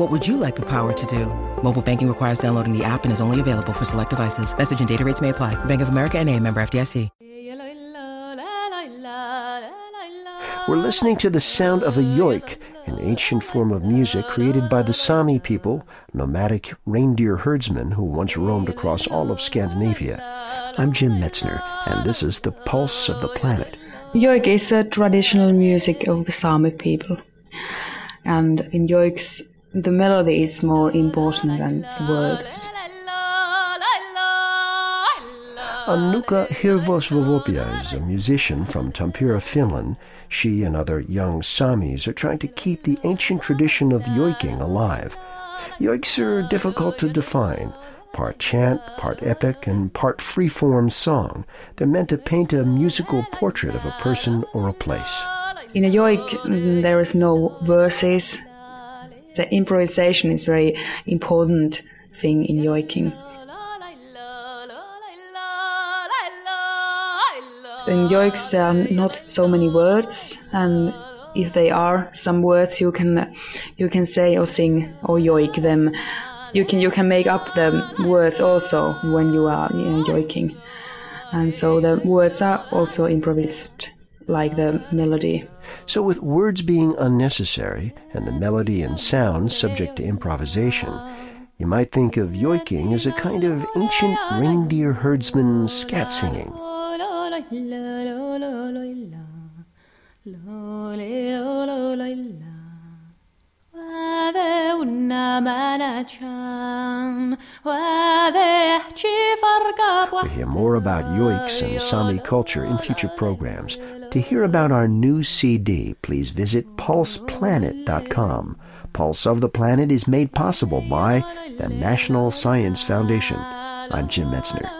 What would you like the power to do? Mobile banking requires downloading the app and is only available for select devices. Message and data rates may apply. Bank of America and a member FDIC. We're listening to the sound of a yoik, an ancient form of music created by the Sami people, nomadic reindeer herdsmen who once roamed across all of Scandinavia. I'm Jim Metzner, and this is the Pulse of the Planet. Yoik is a traditional music of the Sami people. And in yoiks, the melody is more important than the words. Annukka Hirvasvuopio is a musician from Tampere, Finland. She and other young Samis are trying to keep the ancient tradition of yoiking alive. Yoiks are difficult to define. Part chant, part epic, and part free-form song. They're meant to paint a musical portrait of a person or a place. In a yoik, there is no verses. The improvisation is very important thing in yoiking. In yoiks, there are not so many words, and if they are some words, you can you can say or sing or yoik them. You can you can make up the words also when you are yoiking, and so the words are also improvised like the melody. So, with words being unnecessary and the melody and sound subject to improvisation, you might think of yoiking as a kind of ancient reindeer herdsman scat singing. We'll hear more about yoiks and Sami culture in future programs. To hear about our new CD, please visit pulseplanet.com. Pulse of the Planet is made possible by the National Science Foundation. I'm Jim Metzner.